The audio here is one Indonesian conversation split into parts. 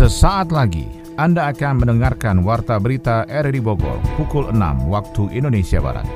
Sesaat lagi Anda akan mendengarkan Warta Berita RRI Bogor pukul 6 waktu Indonesia Barat.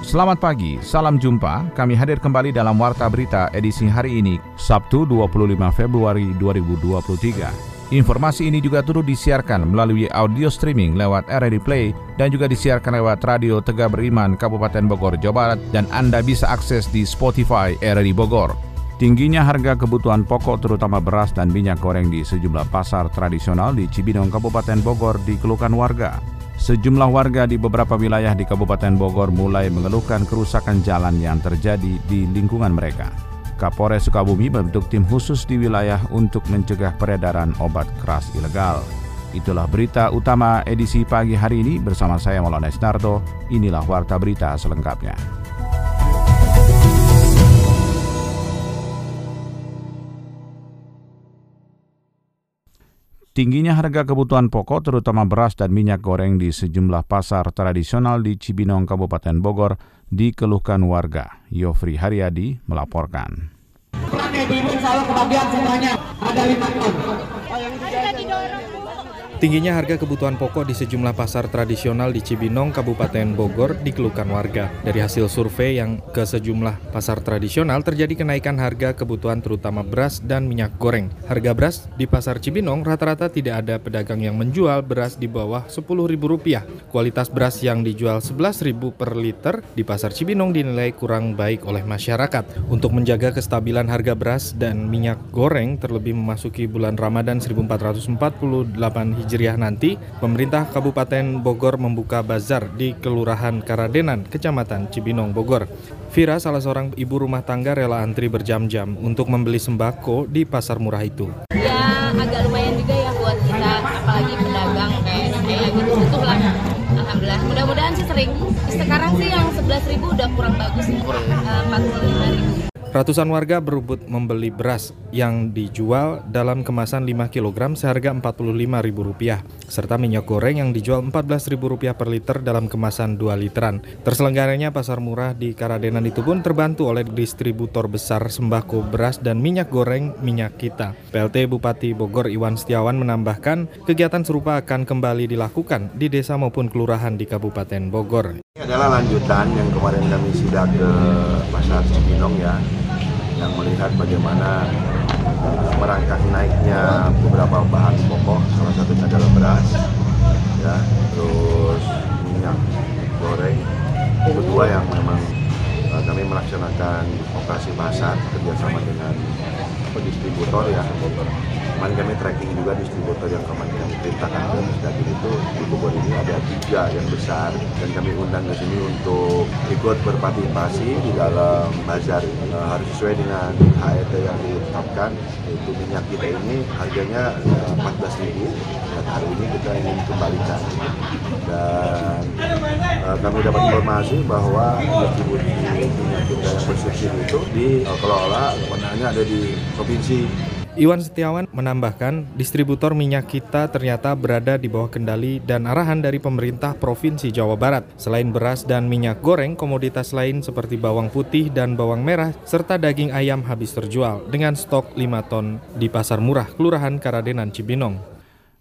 Selamat pagi, salam jumpa. Kami hadir kembali dalam Warta Berita edisi hari ini, Sabtu 25 Februari 2023. Informasi ini juga turut disiarkan melalui audio streaming lewat RRD Play dan juga disiarkan lewat Radio Tegak Beriman Kabupaten Bogor, Jawa Barat dan Anda bisa akses di Spotify RRD Bogor. Tingginya harga kebutuhan pokok terutama beras dan minyak goreng di sejumlah pasar tradisional di Cibinong, Kabupaten Bogor dikeluhkan warga. Sejumlah warga di beberapa wilayah di Kabupaten Bogor mulai mengeluhkan kerusakan jalan yang terjadi di lingkungan mereka. Kapolres Sukabumi membentuk tim khusus di wilayah untuk mencegah peredaran obat keras ilegal. Itulah berita utama edisi pagi hari ini bersama saya Maulana Esnardo. Inilah warta berita selengkapnya. Tingginya harga kebutuhan pokok terutama beras dan minyak goreng di sejumlah pasar tradisional di Cibinong, Kabupaten Bogor dikeluhkan warga. Yofri Haryadi melaporkan. ada lima ton. Tingginya harga kebutuhan pokok di sejumlah pasar tradisional di Cibinong, Kabupaten Bogor dikeluhkan warga. Dari hasil survei yang ke sejumlah pasar tradisional terjadi kenaikan harga kebutuhan terutama beras dan minyak goreng. Harga beras di pasar Cibinong rata-rata tidak ada pedagang yang menjual beras di bawah Rp10.000. Kualitas beras yang dijual Rp11.000 per liter di pasar Cibinong dinilai kurang baik oleh masyarakat. Untuk menjaga kestabilan harga beras dan minyak goreng terlebih memasuki bulan Ramadan 1448 Hijriah nanti, pemerintah Kabupaten Bogor membuka bazar di Kelurahan Karadenan, Kecamatan Cibinong, Bogor. Vira, salah seorang ibu rumah tangga rela antri berjam-jam untuk membeli sembako di pasar murah itu. Ya, agak lumayan juga ya buat kita, apalagi pedagang kayak saya gitu, itu lah. Alhamdulillah, mudah-mudahan sih sering. Sekarang sih yang 11 ribu udah kurang bagus, uh, 45 ribu. Ratusan warga berebut membeli beras yang dijual dalam kemasan 5 kg seharga Rp45.000 serta minyak goreng yang dijual Rp14.000 per liter dalam kemasan 2 literan. Terselenggaranya pasar murah di Karadenan itu pun terbantu oleh distributor besar sembako beras dan minyak goreng minyak kita. PLT Bupati Bogor Iwan Setiawan menambahkan kegiatan serupa akan kembali dilakukan di desa maupun kelurahan di Kabupaten Bogor. Ini adalah lanjutan yang kemarin kami sudah ke Pasar Cibinong ya yang melihat bagaimana merangkak naiknya beberapa bahan pokok, salah satunya adalah beras, ya, terus minyak goreng. Kedua yang memang uh, kami melaksanakan operasi pasar kerjasama dengan distributor ya kemarin kami tracking juga distributor yang kemarin kami perintahkan ke Musdagir itu di Bogor ini ada tiga yang besar. Dan kami undang ke sini untuk ikut berpartisipasi di dalam bazar uh, harus sesuai dengan HET yang ditetapkan yaitu minyak kita ini harganya uh, 14.000 dan hari ini kita ingin kembalikan. Dan uh, kami dapat informasi bahwa distribusi yang itu dikelola kewenangannya ada di provinsi Iwan Setiawan menambahkan, distributor minyak kita ternyata berada di bawah kendali dan arahan dari pemerintah Provinsi Jawa Barat. Selain beras dan minyak goreng, komoditas lain seperti bawang putih dan bawang merah serta daging ayam habis terjual dengan stok 5 ton di Pasar Murah, Kelurahan Karadenan Cibinong.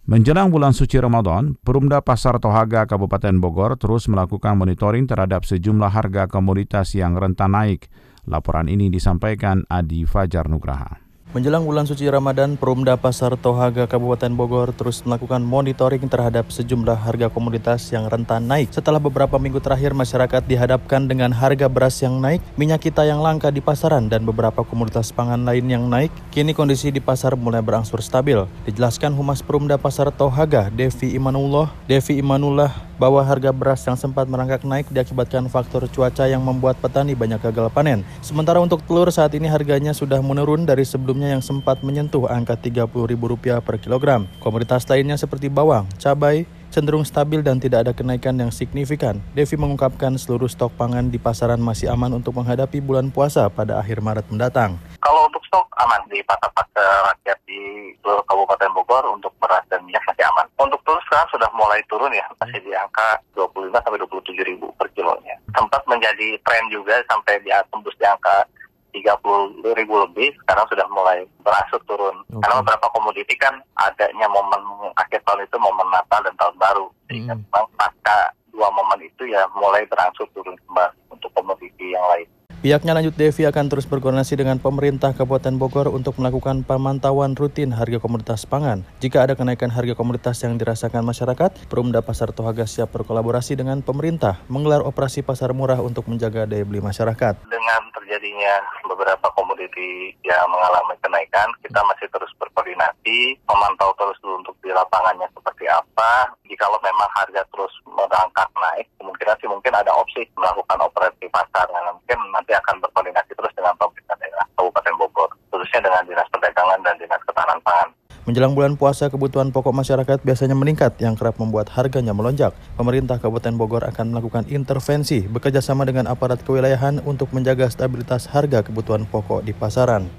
Menjelang bulan suci Ramadan, Perumda Pasar Tohaga Kabupaten Bogor terus melakukan monitoring terhadap sejumlah harga komoditas yang rentan naik. Laporan ini disampaikan Adi Fajar Nugraha. Menjelang bulan suci Ramadan, Perumda Pasar Tohaga Kabupaten Bogor terus melakukan monitoring terhadap sejumlah harga komoditas yang rentan naik. Setelah beberapa minggu terakhir masyarakat dihadapkan dengan harga beras yang naik, minyak kita yang langka di pasaran dan beberapa komoditas pangan lain yang naik, kini kondisi di pasar mulai berangsur stabil. Dijelaskan Humas Perumda Pasar Tohaga, Devi Imanullah, Devi Imanullah bahwa harga beras yang sempat merangkak naik diakibatkan faktor cuaca yang membuat petani banyak gagal panen. Sementara untuk telur saat ini harganya sudah menurun dari sebelumnya yang sempat menyentuh angka Rp30.000 per kilogram. Komoditas lainnya seperti bawang, cabai, cenderung stabil dan tidak ada kenaikan yang signifikan. Devi mengungkapkan seluruh stok pangan di pasaran masih aman untuk menghadapi bulan puasa pada akhir Maret mendatang. Kalau stok aman di pasar-pasar rakyat di seluruh Kabupaten Bogor untuk beras dan minyak masih aman. Untuk telur sekarang sudah mulai turun ya, masih di angka 25 sampai 27 ribu per kilonya. sempat menjadi tren juga sampai di tembus di angka 30 ribu lebih, sekarang sudah mulai berangsur turun. Okay. Karena beberapa komoditi kan adanya momen akhir tahun itu momen Natal dan Tahun Baru. Sehingga hmm. memang pasca dua momen itu ya mulai berangsur turun kembali untuk komoditi yang lain. Pihaknya lanjut Devi akan terus berkoordinasi dengan pemerintah Kabupaten Bogor untuk melakukan pemantauan rutin harga komoditas pangan. Jika ada kenaikan harga komoditas yang dirasakan masyarakat, Perumda Pasar Tohaga siap berkolaborasi dengan pemerintah menggelar operasi pasar murah untuk menjaga daya beli masyarakat. Dengan terjadinya beberapa komoditi yang mengalami kenaikan, kita masih terus berkoordinasi, memantau terus dulu untuk di lapangannya seperti apa. Jika memang harga terus merangkak naik, kemungkinan sih mungkin ada opsi melakukan operasi pasar. Mungkin nanti akan berkoordinasi terus dengan pemerintah daerah Kabupaten Bogor, khususnya dengan Dinas Perdagangan dan Dinas Ketahanan Pangan. Menjelang bulan puasa, kebutuhan pokok masyarakat biasanya meningkat yang kerap membuat harganya melonjak. Pemerintah Kabupaten Bogor akan melakukan intervensi bekerjasama dengan aparat kewilayahan untuk menjaga stabilitas harga kebutuhan pokok di pasaran.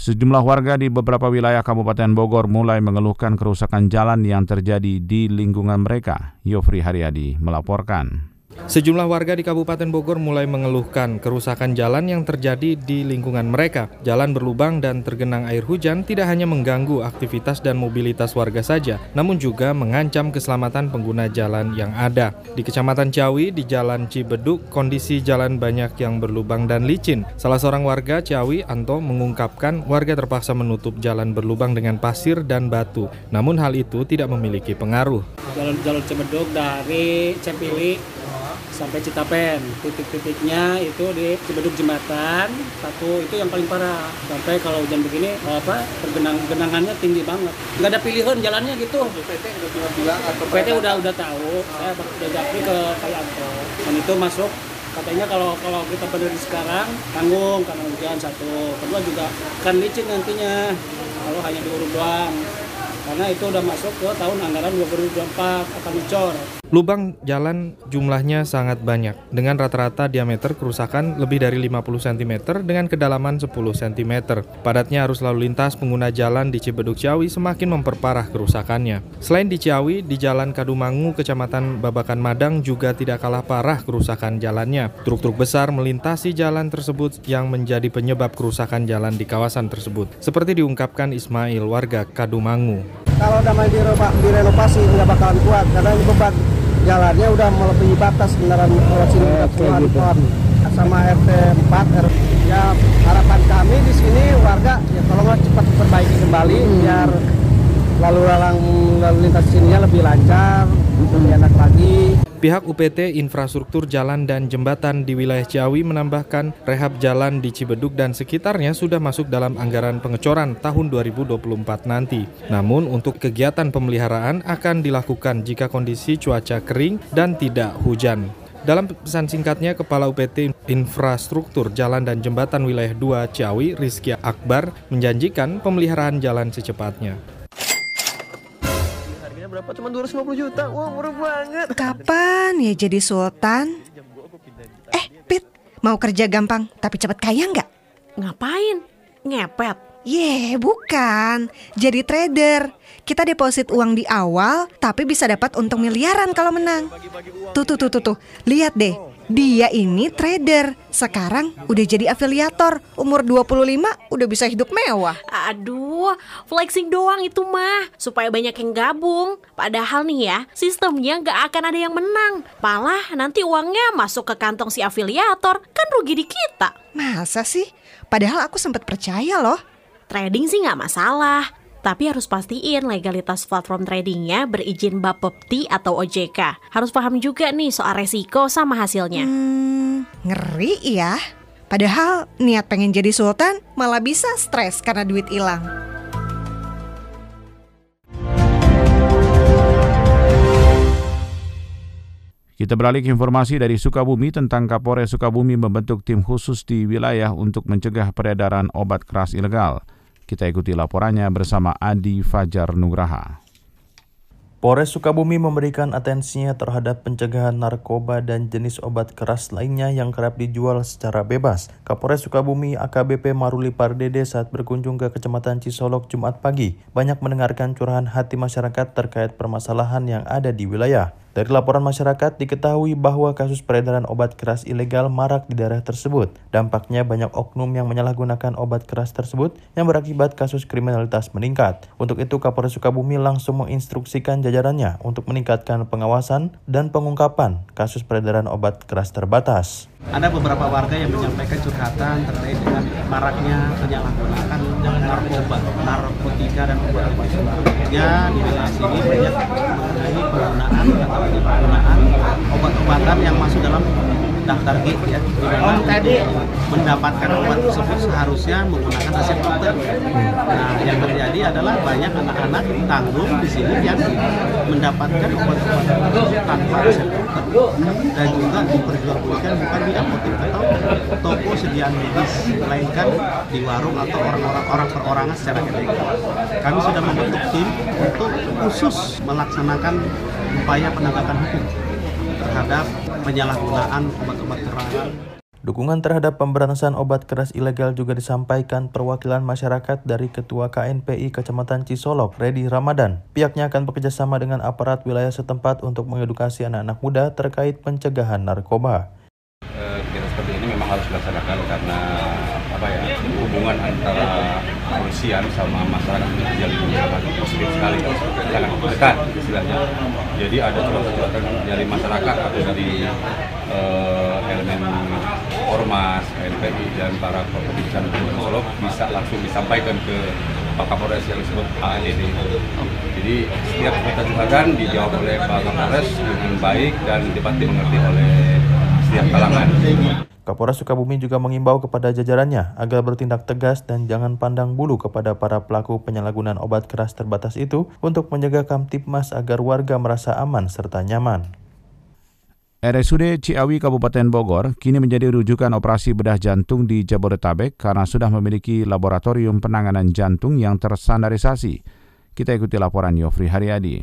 Sejumlah warga di beberapa wilayah Kabupaten Bogor mulai mengeluhkan kerusakan jalan yang terjadi di lingkungan mereka. Yofri Haryadi melaporkan. Sejumlah warga di Kabupaten Bogor mulai mengeluhkan kerusakan jalan yang terjadi di lingkungan mereka. Jalan berlubang dan tergenang air hujan tidak hanya mengganggu aktivitas dan mobilitas warga saja, namun juga mengancam keselamatan pengguna jalan yang ada. Di Kecamatan Ciawi, di Jalan Cibeduk, kondisi jalan banyak yang berlubang dan licin. Salah seorang warga Ciawi, Anto, mengungkapkan warga terpaksa menutup jalan berlubang dengan pasir dan batu. Namun hal itu tidak memiliki pengaruh. Jalan-jalan Cibeduk dari Cepili sampai Citapen. Titik-titiknya itu di Cibeduk Jembatan, satu itu yang paling parah. Sampai kalau hujan begini, apa tergenang genangannya tinggi banget. Nggak ada pilihan jalannya gitu. PT udah bilang atau PT udah udah tahu. Saya udah japri ke Kayanto. Dan itu masuk katanya kalau kalau kita berdiri sekarang tanggung karena hujan satu kedua juga kan licin nantinya kalau hanya diurut doang karena itu udah masuk ke tahun anggaran 2024 akan dicor. Lubang jalan jumlahnya sangat banyak, dengan rata-rata diameter kerusakan lebih dari 50 cm dengan kedalaman 10 cm. Padatnya arus lalu lintas pengguna jalan di Cibeduk Ciawi semakin memperparah kerusakannya. Selain di Ciawi, di Jalan Kadumangu, Kecamatan Babakan Madang juga tidak kalah parah kerusakan jalannya. Truk-truk besar melintasi jalan tersebut yang menjadi penyebab kerusakan jalan di kawasan tersebut. Seperti diungkapkan Ismail, warga Kadumangu kalau udah main direnovasi nggak bakalan kuat karena ini beban jalannya udah melebihi batas kendaraan lewat sini. Udah semua gitu. ton sama RT 4 RT ya harapan kami di sini warga ya tolonglah cepat perbaiki kembali hmm. biar lalu lalang lalu lintas sininya lebih lancar Pihak UPT Infrastruktur Jalan dan Jembatan di wilayah Ciawi menambahkan rehab jalan di Cibeduk dan sekitarnya sudah masuk dalam anggaran pengecoran tahun 2024 nanti. Namun untuk kegiatan pemeliharaan akan dilakukan jika kondisi cuaca kering dan tidak hujan. Dalam pesan singkatnya, Kepala UPT Infrastruktur Jalan dan Jembatan Wilayah 2 Ciawi, Rizky Akbar, menjanjikan pemeliharaan jalan secepatnya berapa? Cuma 250 juta. Wah, murah banget. Kapan ya jadi sultan? Eh, Pit, mau kerja gampang tapi cepat kaya nggak? Ngapain? Ngepet? Ye, yeah, bukan. Jadi trader. Kita deposit uang di awal, tapi bisa dapat untung miliaran kalau menang. Tuh, tuh, tuh, tuh, tuh. Lihat deh, dia ini trader. Sekarang udah jadi afiliator. Umur 25 udah bisa hidup mewah. Aduh, flexing doang itu mah. Supaya banyak yang gabung. Padahal nih ya, sistemnya gak akan ada yang menang. Malah nanti uangnya masuk ke kantong si afiliator. Kan rugi di kita. Masa sih? Padahal aku sempat percaya loh. Trading sih gak masalah. Tapi harus pastiin legalitas platform tradingnya berizin Bapepti atau OJK. Harus paham juga nih soal resiko sama hasilnya. Hmm, ngeri ya. Padahal niat pengen jadi sultan malah bisa stres karena duit hilang. Kita beralih ke informasi dari Sukabumi tentang Kapolres Sukabumi membentuk tim khusus di wilayah untuk mencegah peredaran obat keras ilegal. Kita ikuti laporannya bersama Adi Fajar Nugraha. Polres Sukabumi memberikan atensinya terhadap pencegahan narkoba dan jenis obat keras lainnya yang kerap dijual secara bebas. Kapolres Sukabumi AKBP Maruli Pardede saat berkunjung ke Kecamatan Cisolok Jumat pagi banyak mendengarkan curahan hati masyarakat terkait permasalahan yang ada di wilayah. Dari laporan masyarakat diketahui bahwa kasus peredaran obat keras ilegal marak di daerah tersebut. Dampaknya banyak oknum yang menyalahgunakan obat keras tersebut yang berakibat kasus kriminalitas meningkat. Untuk itu Kapolres Sukabumi langsung menginstruksikan jajarannya untuk meningkatkan pengawasan dan pengungkapan kasus peredaran obat keras terbatas. Ada beberapa warga yang menyampaikan curhatan terkait dengan maraknya penyalahgunaan narkoba, narkotika dan obat-obat Ya di wilayah sini banyak mengenai penggunaan penggunaan obat-obatan yang masuk dalam daftar G ya di mana oh, tadi mendapatkan obat tersebut seharusnya menggunakan resep dokter. Nah, yang terjadi adalah banyak anak-anak tanggung di sini yang mendapatkan tersebut tanpa resep dan juga diperjualbelikan bukan di apotek atau toko sediaan medis, melainkan di warung atau orang-orang orang perorangan secara ilegal. Kami sudah membentuk tim untuk khusus melaksanakan upaya penegakan hukum terhadap penyalahgunaan obat-obat keras. Dukungan terhadap pemberantasan obat keras ilegal juga disampaikan perwakilan masyarakat dari Ketua KNPI Kecamatan Cisolok, Redi Ramadan. Pihaknya akan bekerjasama dengan aparat wilayah setempat untuk mengedukasi anak-anak muda terkait pencegahan narkoba. Kegiatan seperti ini memang harus dilaksanakan karena apa ya hubungan antara kepolisian sama masyarakat menjadi sangat positif sekali, sangat dekat istilahnya. Jadi ada curhatan dari masyarakat atau dari uh, ormas, NPI dan para kepolisian Solo bisa langsung disampaikan ke Pak Kapolres yang disebut AADD. Jadi setiap kita curhatan dijawab oleh Pak Kapolres dengan baik dan dapat dimengerti oleh setiap kalangan. Kapolres Sukabumi juga mengimbau kepada jajarannya agar bertindak tegas dan jangan pandang bulu kepada para pelaku penyalahgunaan obat keras terbatas itu untuk menjaga Kamtipmas agar warga merasa aman serta nyaman. RSUD Ciawi Kabupaten Bogor kini menjadi rujukan operasi bedah jantung di Jabodetabek karena sudah memiliki laboratorium penanganan jantung yang terstandarisasi. Kita ikuti laporan Yofri Haryadi.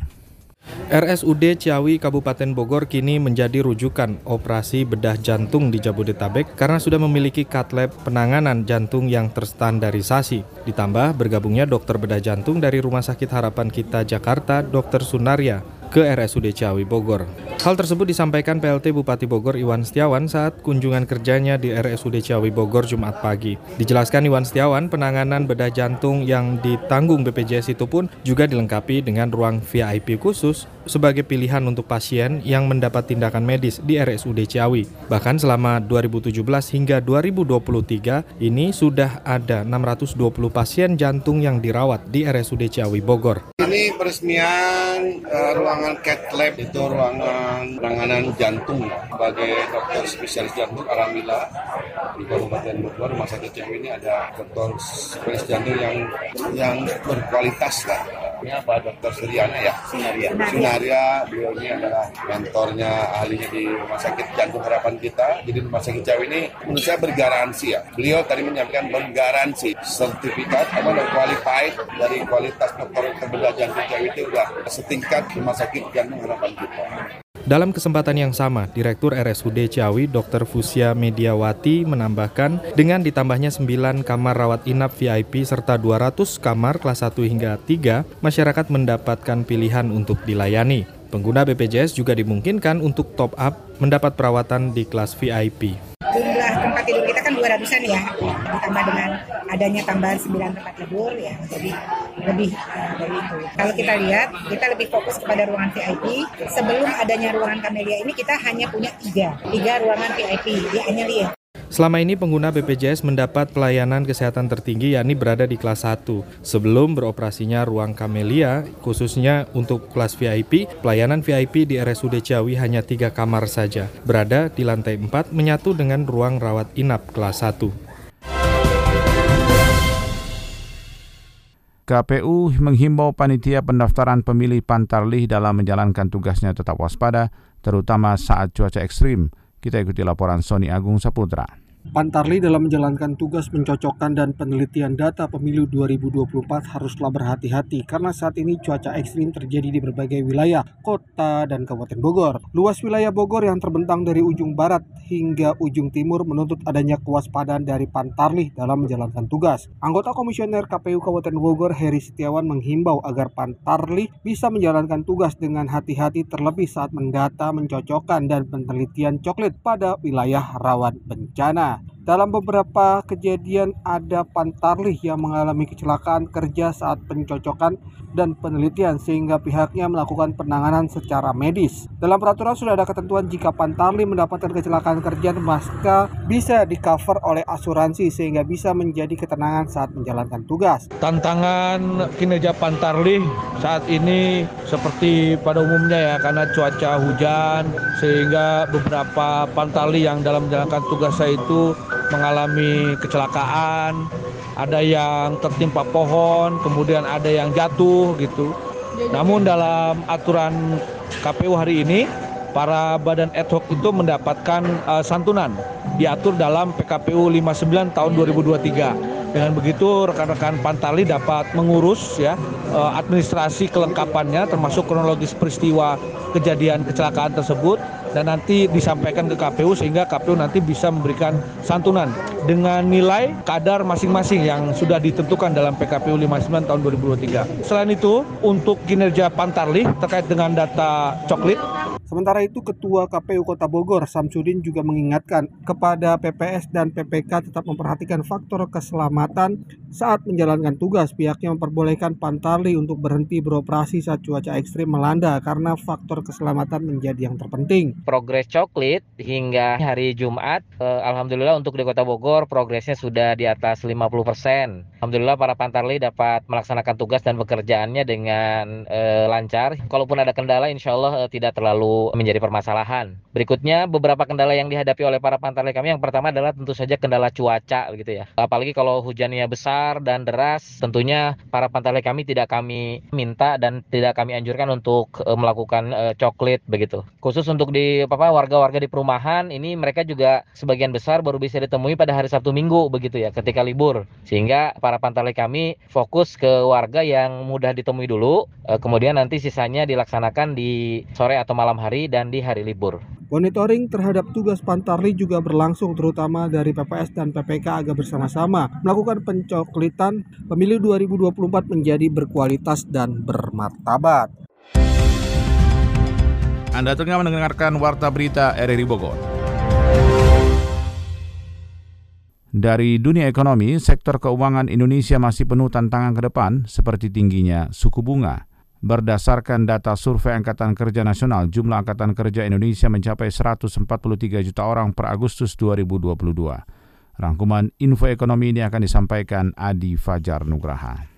RSUD Ciawi Kabupaten Bogor kini menjadi rujukan operasi bedah jantung di Jabodetabek karena sudah memiliki cut lab penanganan jantung yang terstandarisasi. Ditambah bergabungnya dokter bedah jantung dari Rumah Sakit Harapan Kita Jakarta, Dr. Sunaria, ke RSUD Ciawi Bogor. Hal tersebut disampaikan PLT Bupati Bogor Iwan Setiawan saat kunjungan kerjanya di RSUD Ciawi Bogor Jumat pagi. Dijelaskan Iwan Setiawan, penanganan bedah jantung yang ditanggung BPJS itu pun juga dilengkapi dengan ruang VIP khusus sebagai pilihan untuk pasien yang mendapat tindakan medis di RSUD Ciawi. Bahkan selama 2017 hingga 2023 ini sudah ada 620 pasien jantung yang dirawat di RSUD Ciawi Bogor. Ini peresmian uh, ruangan cat lab itu ruangan penanganan jantung ya. Sebagai dokter spesialis jantung alhamdulillah di Kabupaten Bogor Rumah Sakit Ciawi ini ada dokter spesialis jantung yang yang berkualitas lah. Ini apa dokter Suryana ya? Sunaria. Sunaria, beliau ini adalah mentornya ahlinya di Rumah Sakit Jantung Harapan kita. Jadi Rumah Sakit Ciawi ini menurut saya bergaransi ya. Beliau tadi menyampaikan bergaransi sertifikat apa qualified dari kualitas dokter terbedah jantung Ciawi itu sudah setingkat Rumah Sakit Jantung Harapan kita. Dalam kesempatan yang sama, Direktur RSUD Ciawi Dr. Fusia Mediawati menambahkan dengan ditambahnya 9 kamar rawat inap VIP serta 200 kamar kelas 1 hingga 3, masyarakat mendapatkan pilihan untuk dilayani. Pengguna BPJS juga dimungkinkan untuk top up mendapat perawatan di kelas VIP. Jumlah tempat tidur kita kan 200-an ya, ditambah dengan adanya tambahan 9 tempat tidur ya, jadi lebih uh, dari itu. Kalau kita lihat, kita lebih fokus kepada ruangan VIP. Sebelum adanya ruangan Camellia ini kita hanya punya tiga, tiga ruangan VIP di Anyelia. Selama ini pengguna BPJS mendapat pelayanan kesehatan tertinggi yakni berada di kelas 1. Sebelum beroperasinya ruang Camellia, khususnya untuk kelas VIP, pelayanan VIP di RSUD Ciawi hanya tiga kamar saja, berada di lantai 4 menyatu dengan ruang rawat inap kelas 1. KPU menghimbau panitia pendaftaran pemilih Pantarlih dalam menjalankan tugasnya tetap waspada, terutama saat cuaca ekstrim. Kita ikuti laporan Sony Agung Saputra. Pantarli dalam menjalankan tugas mencocokkan dan penelitian data pemilu 2024 haruslah berhati-hati karena saat ini cuaca ekstrim terjadi di berbagai wilayah, kota, dan Kabupaten Bogor. Luas wilayah Bogor yang terbentang dari ujung barat hingga ujung timur menuntut adanya kewaspadaan dari Pantarli dalam menjalankan tugas. Anggota Komisioner KPU Kabupaten Bogor Heri Setiawan menghimbau agar Pantarli bisa menjalankan tugas dengan hati-hati terlebih saat mendata, mencocokkan, dan penelitian coklat pada wilayah rawan bencana kita dalam beberapa kejadian ada pantarlih yang mengalami kecelakaan kerja saat pencocokan dan penelitian sehingga pihaknya melakukan penanganan secara medis. Dalam peraturan sudah ada ketentuan jika pantarlih mendapatkan kecelakaan kerja maka bisa di cover oleh asuransi sehingga bisa menjadi ketenangan saat menjalankan tugas. Tantangan kinerja pantarlih saat ini seperti pada umumnya ya karena cuaca hujan sehingga beberapa pantarlih yang dalam menjalankan tugasnya itu mengalami kecelakaan, ada yang tertimpa pohon, kemudian ada yang jatuh gitu. Namun dalam aturan KPU hari ini, para badan ad hoc itu mendapatkan uh, santunan diatur dalam PKPU 59 tahun 2023. Dengan begitu rekan-rekan Pantali dapat mengurus ya eh, administrasi kelengkapannya termasuk kronologis peristiwa kejadian kecelakaan tersebut dan nanti disampaikan ke KPU sehingga KPU nanti bisa memberikan santunan dengan nilai kadar masing-masing yang sudah ditentukan dalam PKPU 59 tahun 2023. Selain itu, untuk kinerja Pantarlih terkait dengan data coklit Sementara itu, Ketua KPU Kota Bogor, Samsudin juga mengingatkan kepada PPS dan PPK tetap memperhatikan faktor keselamatan saat menjalankan tugas. Pihaknya memperbolehkan Pantarli untuk berhenti beroperasi saat cuaca ekstrim melanda karena faktor keselamatan menjadi yang terpenting. Progres coklit hingga hari Jumat, eh, Alhamdulillah untuk di Kota Bogor progresnya sudah di atas 50%. Alhamdulillah para Pantarli dapat melaksanakan tugas dan pekerjaannya dengan eh, lancar. Kalaupun ada kendala, insya Allah eh, tidak terlalu menjadi permasalahan. Berikutnya beberapa kendala yang dihadapi oleh para pantarlih kami yang pertama adalah tentu saja kendala cuaca gitu ya. Apalagi kalau hujannya besar dan deras, tentunya para pantarlih kami tidak kami minta dan tidak kami anjurkan untuk uh, melakukan uh, coklit begitu. Khusus untuk di apa warga-warga di perumahan ini mereka juga sebagian besar baru bisa ditemui pada hari Sabtu Minggu begitu ya ketika libur. Sehingga para pantarlih kami fokus ke warga yang mudah ditemui dulu, uh, kemudian nanti sisanya dilaksanakan di sore atau malam hari hari dan di hari libur. Monitoring terhadap tugas Pantarli juga berlangsung terutama dari PPS dan PPK agar bersama-sama melakukan pencoklitan pemilu 2024 menjadi berkualitas dan bermartabat. Anda tengah mendengarkan Warta Berita RRI Bogor. Dari dunia ekonomi, sektor keuangan Indonesia masih penuh tantangan ke depan seperti tingginya suku bunga, Berdasarkan data Survei Angkatan Kerja Nasional, jumlah Angkatan Kerja Indonesia mencapai 143 juta orang per Agustus 2022. Rangkuman info ekonomi ini akan disampaikan Adi Fajar Nugraha.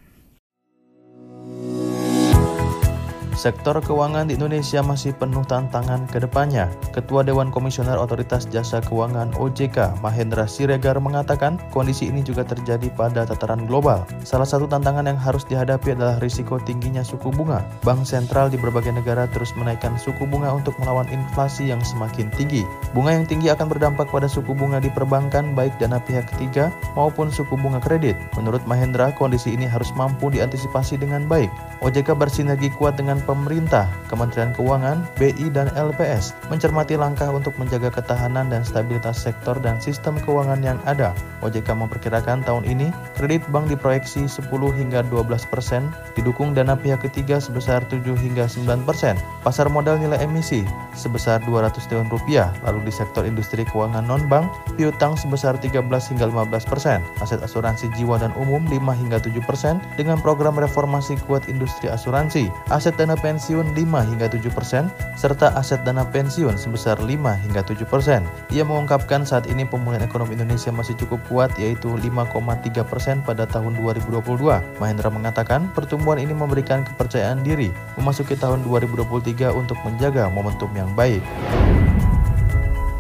Sektor keuangan di Indonesia masih penuh tantangan ke depannya. Ketua Dewan Komisioner Otoritas Jasa Keuangan OJK, Mahendra Siregar mengatakan kondisi ini juga terjadi pada tataran global. Salah satu tantangan yang harus dihadapi adalah risiko tingginya suku bunga. Bank sentral di berbagai negara terus menaikkan suku bunga untuk melawan inflasi yang semakin tinggi. Bunga yang tinggi akan berdampak pada suku bunga di perbankan baik dana pihak ketiga maupun suku bunga kredit. Menurut Mahendra, kondisi ini harus mampu diantisipasi dengan baik. OJK bersinergi kuat dengan pemerintah, Kementerian Keuangan, BI, dan LPS mencermati langkah untuk menjaga ketahanan dan stabilitas sektor dan sistem keuangan yang ada. OJK memperkirakan tahun ini kredit bank diproyeksi 10 hingga 12 persen, didukung dana pihak ketiga sebesar 7 hingga 9 persen, pasar modal nilai emisi sebesar 200 triliun rupiah, lalu di sektor industri keuangan non-bank, piutang sebesar 13 hingga 15 persen, aset asuransi jiwa dan umum 5 hingga 7 persen, dengan program reformasi kuat industri asuransi, aset dana pensiun 5 hingga 7 persen, serta aset dana pensiun sebesar 5 hingga 7 persen. Ia mengungkapkan saat ini pemulihan ekonomi Indonesia masih cukup kuat yaitu 5,3 persen pada tahun 2022. Mahendra mengatakan pertumbuhan ini memberikan kepercayaan diri memasuki tahun 2023 untuk menjaga momentum yang baik.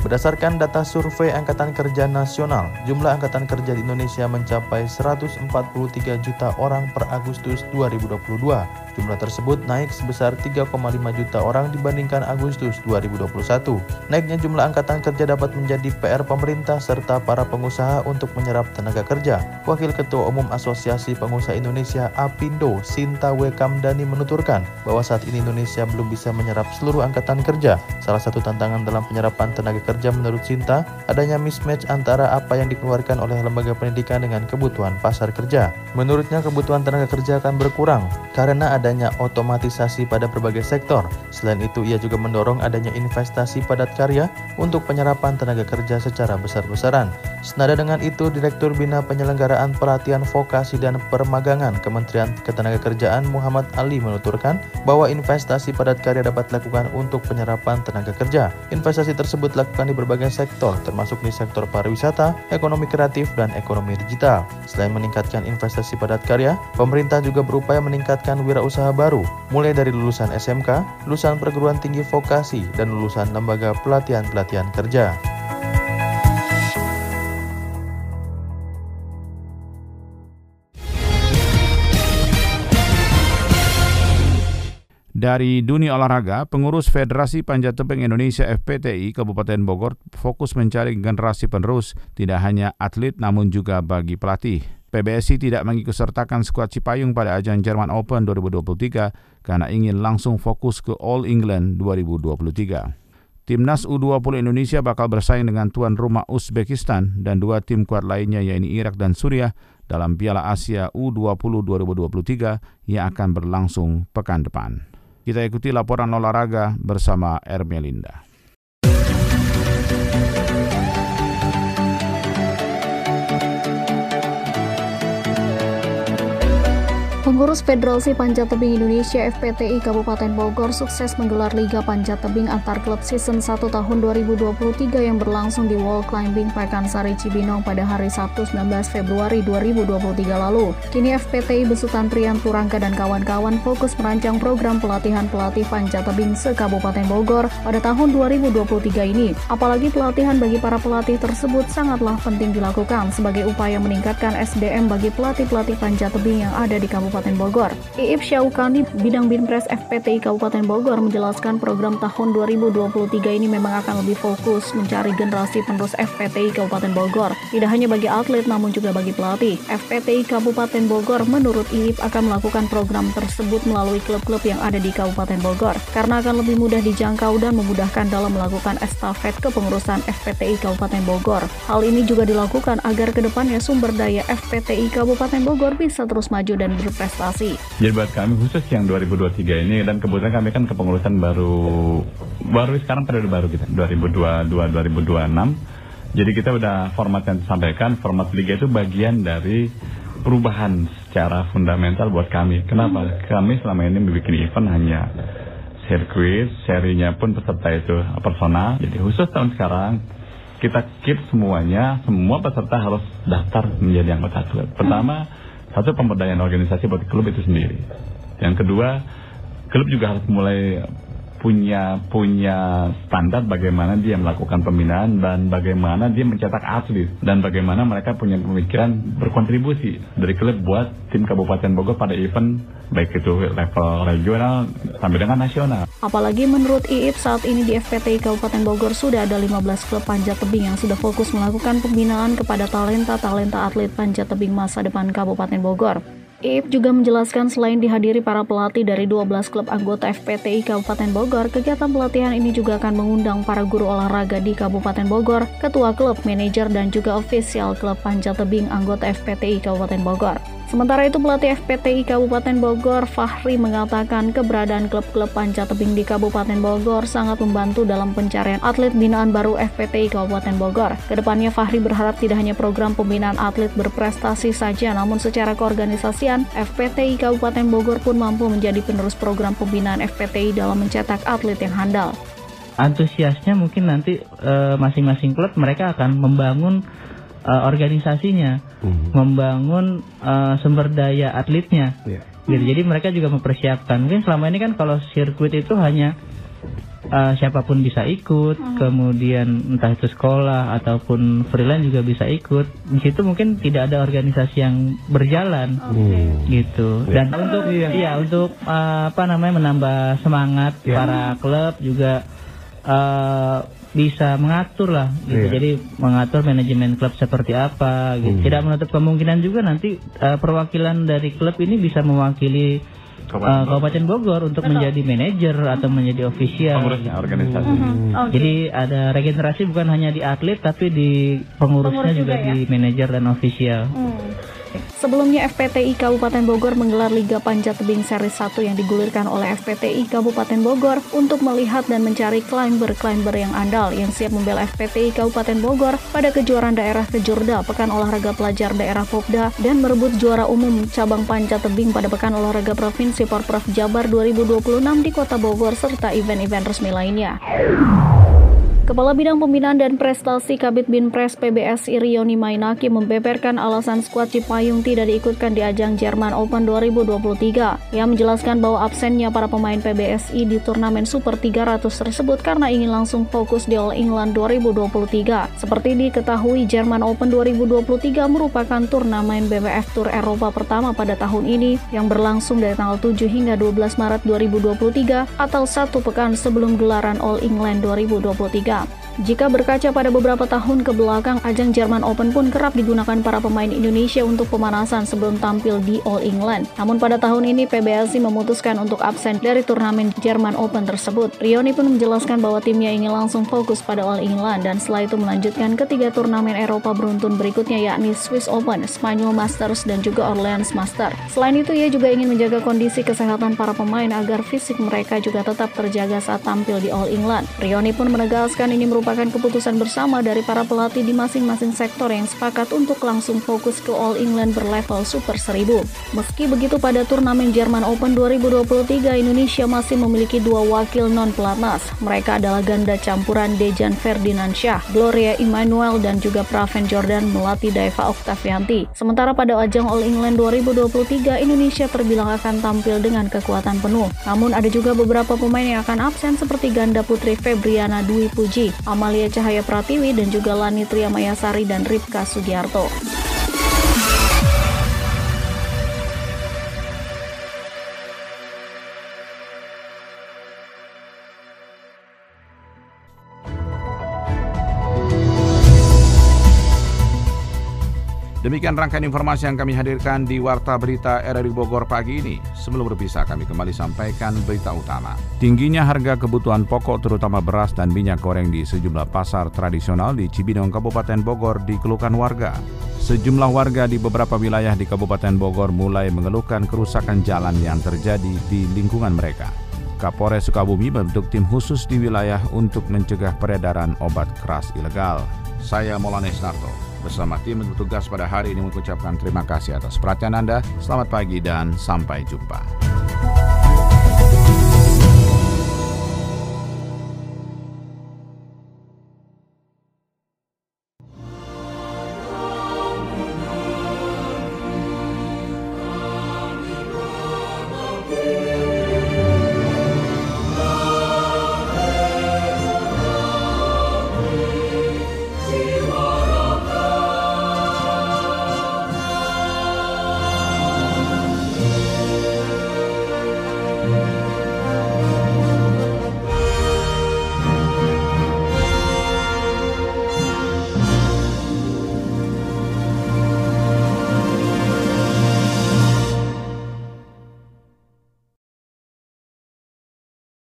Berdasarkan data survei Angkatan Kerja Nasional, jumlah Angkatan Kerja di Indonesia mencapai 143 juta orang per Agustus 2022. Jumlah tersebut naik sebesar 3,5 juta orang dibandingkan Agustus 2021. Naiknya jumlah angkatan kerja dapat menjadi PR pemerintah serta para pengusaha untuk menyerap tenaga kerja. Wakil Ketua Umum Asosiasi Pengusaha Indonesia APindo, Sinta Wekamdani menuturkan bahwa saat ini Indonesia belum bisa menyerap seluruh angkatan kerja. Salah satu tantangan dalam penyerapan tenaga kerja menurut Sinta adanya mismatch antara apa yang dikeluarkan oleh lembaga pendidikan dengan kebutuhan pasar kerja. Menurutnya kebutuhan tenaga kerja akan berkurang karena ada adanya otomatisasi pada berbagai sektor. Selain itu, ia juga mendorong adanya investasi padat karya untuk penyerapan tenaga kerja secara besar-besaran. Senada dengan itu, Direktur Bina Penyelenggaraan Pelatihan Vokasi dan Permagangan Kementerian Ketenagakerjaan Muhammad Ali menuturkan bahwa investasi padat karya dapat dilakukan untuk penyerapan tenaga kerja. Investasi tersebut dilakukan di berbagai sektor, termasuk di sektor pariwisata, ekonomi kreatif, dan ekonomi digital. Selain meningkatkan investasi padat karya, pemerintah juga berupaya meningkatkan wirausaha usaha baru, mulai dari lulusan SMK, lulusan perguruan tinggi vokasi, dan lulusan lembaga pelatihan-pelatihan kerja. Dari dunia olahraga, pengurus Federasi Panjat Tebing Indonesia FPTI Kabupaten Bogor fokus mencari generasi penerus tidak hanya atlet namun juga bagi pelatih. PBSI tidak mengikutsertakan skuad Cipayung pada ajang Jerman Open 2023 karena ingin langsung fokus ke All England 2023. Timnas U20 Indonesia bakal bersaing dengan tuan rumah Uzbekistan dan dua tim kuat lainnya yaitu Irak dan Suriah dalam Piala Asia U20 2023 yang akan berlangsung pekan depan. Kita ikuti laporan olahraga bersama Ermelinda. Pengurus Federasi Panjat Tebing Indonesia FPTI Kabupaten Bogor sukses menggelar Liga Panjat Tebing antar klub season 1 tahun 2023 yang berlangsung di Wall Climbing Pekansari Cibinong pada hari Sabtu 19 Februari 2023 lalu. Kini FPTI besutan Prian Turangga dan kawan-kawan fokus merancang program pelatihan pelatih panjat tebing se-Kabupaten Bogor pada tahun 2023 ini. Apalagi pelatihan bagi para pelatih tersebut sangatlah penting dilakukan sebagai upaya meningkatkan SDM bagi pelatih-pelatih panjat tebing yang ada di Kabupaten Kabupaten Bogor. Iip Syaukani, Bidang Binpres FPTI Kabupaten Bogor menjelaskan program tahun 2023 ini memang akan lebih fokus mencari generasi penerus FPTI Kabupaten Bogor. Tidak hanya bagi atlet namun juga bagi pelatih. FPTI Kabupaten Bogor menurut Iip akan melakukan program tersebut melalui klub-klub yang ada di Kabupaten Bogor karena akan lebih mudah dijangkau dan memudahkan dalam melakukan estafet kepengurusan FPTI Kabupaten Bogor. Hal ini juga dilakukan agar ke depannya sumber daya FPTI Kabupaten Bogor bisa terus maju dan berprestasi investasi. Jadi buat kami khusus yang 2023 ini dan kebetulan kami kan kepengurusan baru baru sekarang periode baru kita 2022 2026. Jadi kita udah format yang disampaikan, format liga itu bagian dari perubahan secara fundamental buat kami. Kenapa? Kami selama ini membuat event hanya sirkuit, serinya pun peserta itu personal. Jadi khusus tahun sekarang kita keep semuanya, semua peserta harus daftar menjadi anggota klub. Pertama, satu pemberdayaan organisasi buat klub itu sendiri. Yang kedua, klub juga harus mulai punya punya standar bagaimana dia melakukan pembinaan dan bagaimana dia mencetak atlet dan bagaimana mereka punya pemikiran berkontribusi dari klub buat tim Kabupaten Bogor pada event baik itu level regional sampai dengan nasional. Apalagi menurut IIP saat ini di FPTI Kabupaten Bogor sudah ada 15 klub panjat tebing yang sudah fokus melakukan pembinaan kepada talenta-talenta atlet panjat tebing masa depan Kabupaten Bogor. Iip juga menjelaskan selain dihadiri para pelatih dari 12 klub anggota FPTI Kabupaten Bogor, kegiatan pelatihan ini juga akan mengundang para guru olahraga di Kabupaten Bogor, ketua klub, manajer, dan juga ofisial klub panjat tebing anggota FPTI Kabupaten Bogor. Sementara itu pelatih FPTI Kabupaten Bogor Fahri mengatakan keberadaan klub-klub panjat tebing di Kabupaten Bogor sangat membantu dalam pencarian atlet binaan baru FPTI Kabupaten Bogor. Ke depannya Fahri berharap tidak hanya program pembinaan atlet berprestasi saja namun secara keorganisasian FPTI Kabupaten Bogor pun mampu menjadi penerus program pembinaan FPTI dalam mencetak atlet yang handal. Antusiasnya mungkin nanti eh, masing-masing klub mereka akan membangun uh, organisasinya, hmm. membangun uh, sumber daya atletnya. Yeah. Gitu. Jadi mereka juga mempersiapkan. Mungkin selama ini kan kalau sirkuit itu hanya uh, siapa pun bisa ikut, hmm. kemudian entah itu sekolah ataupun freelance juga bisa ikut. Di situ mungkin tidak ada organisasi yang berjalan, hmm. gitu. Ya. Dan untuk iya, ya untuk uh, apa namanya menambah semangat ya. para klub juga. Uh, bisa mengatur lah gitu. Iya. Jadi mengatur manajemen klub seperti apa gitu. Hmm. Tidak menutup kemungkinan juga nanti uh, perwakilan dari klub ini bisa mewakili Kabupaten, uh, Kabupaten Bogor untuk Betul. menjadi manajer atau menjadi ofisial. Pengurusnya organisasi. Hmm. Hmm. Okay. Jadi ada regenerasi bukan hanya di atlet tapi di pengurusnya Pengurus juga, juga ya? di manajer dan ofisial. Hmm. Sebelumnya FPTI Kabupaten Bogor menggelar Liga Panjat Tebing Seri 1 yang digulirkan oleh FPTI Kabupaten Bogor untuk melihat dan mencari climber-climber yang andal yang siap membela FPTI Kabupaten Bogor pada kejuaraan daerah Kejurda, Pekan Olahraga Pelajar Daerah Popda, dan merebut juara umum cabang panjat tebing pada Pekan Olahraga Provinsi Porprov Jabar 2026 di Kota Bogor serta event-event resmi lainnya. Kepala Bidang Pembinaan dan Prestasi Kabit Binpres PBSI Rioni Mainaki membeberkan alasan skuad Cipayung tidak diikutkan di ajang Jerman Open 2023. Ia menjelaskan bahwa absennya para pemain PBSI di turnamen Super 300 tersebut karena ingin langsung fokus di All England 2023. Seperti diketahui, Jerman Open 2023 merupakan turnamen BWF Tour Eropa pertama pada tahun ini yang berlangsung dari tanggal 7 hingga 12 Maret 2023 atau satu pekan sebelum gelaran All England 2023. 사람 Jika berkaca pada beberapa tahun ke belakang, ajang Jerman Open pun kerap digunakan para pemain Indonesia untuk pemanasan sebelum tampil di All England. Namun pada tahun ini PBSI memutuskan untuk absen dari turnamen Jerman Open tersebut. Rioni pun menjelaskan bahwa timnya ingin langsung fokus pada All England dan setelah itu melanjutkan ketiga turnamen Eropa beruntun berikutnya yakni Swiss Open, Spanyol Masters, dan juga Orleans Master. Selain itu, ia juga ingin menjaga kondisi kesehatan para pemain agar fisik mereka juga tetap terjaga saat tampil di All England. Rioni pun menegaskan ini merupakan merupakan keputusan bersama dari para pelatih di masing-masing sektor yang sepakat untuk langsung fokus ke All England berlevel Super 1000. Meski begitu pada turnamen Jerman Open 2023 Indonesia masih memiliki dua wakil non pelatnas. Mereka adalah ganda campuran Dejan Ferdinand Syah, Gloria Emmanuel dan juga Praven Jordan melatih Daiva Oktavianti. Sementara pada ajang All England 2023 Indonesia terbilang akan tampil dengan kekuatan penuh. Namun ada juga beberapa pemain yang akan absen seperti ganda putri Febriana Dwi Puji, Amalia Cahaya Pratiwi dan juga Lani Triamayasari dan Ripka Sugiarto. Demikian rangkaian informasi yang kami hadirkan di Warta Berita RRI Bogor pagi ini. Sebelum berpisah, kami kembali sampaikan berita utama. Tingginya harga kebutuhan pokok terutama beras dan minyak goreng di sejumlah pasar tradisional di Cibinong, Kabupaten Bogor dikeluhkan warga. Sejumlah warga di beberapa wilayah di Kabupaten Bogor mulai mengeluhkan kerusakan jalan yang terjadi di lingkungan mereka. Kapolres Sukabumi membentuk tim khusus di wilayah untuk mencegah peredaran obat keras ilegal. Saya Molanes Narto bersama tim bertugas pada hari ini mengucapkan terima kasih atas perhatian Anda. Selamat pagi dan sampai jumpa.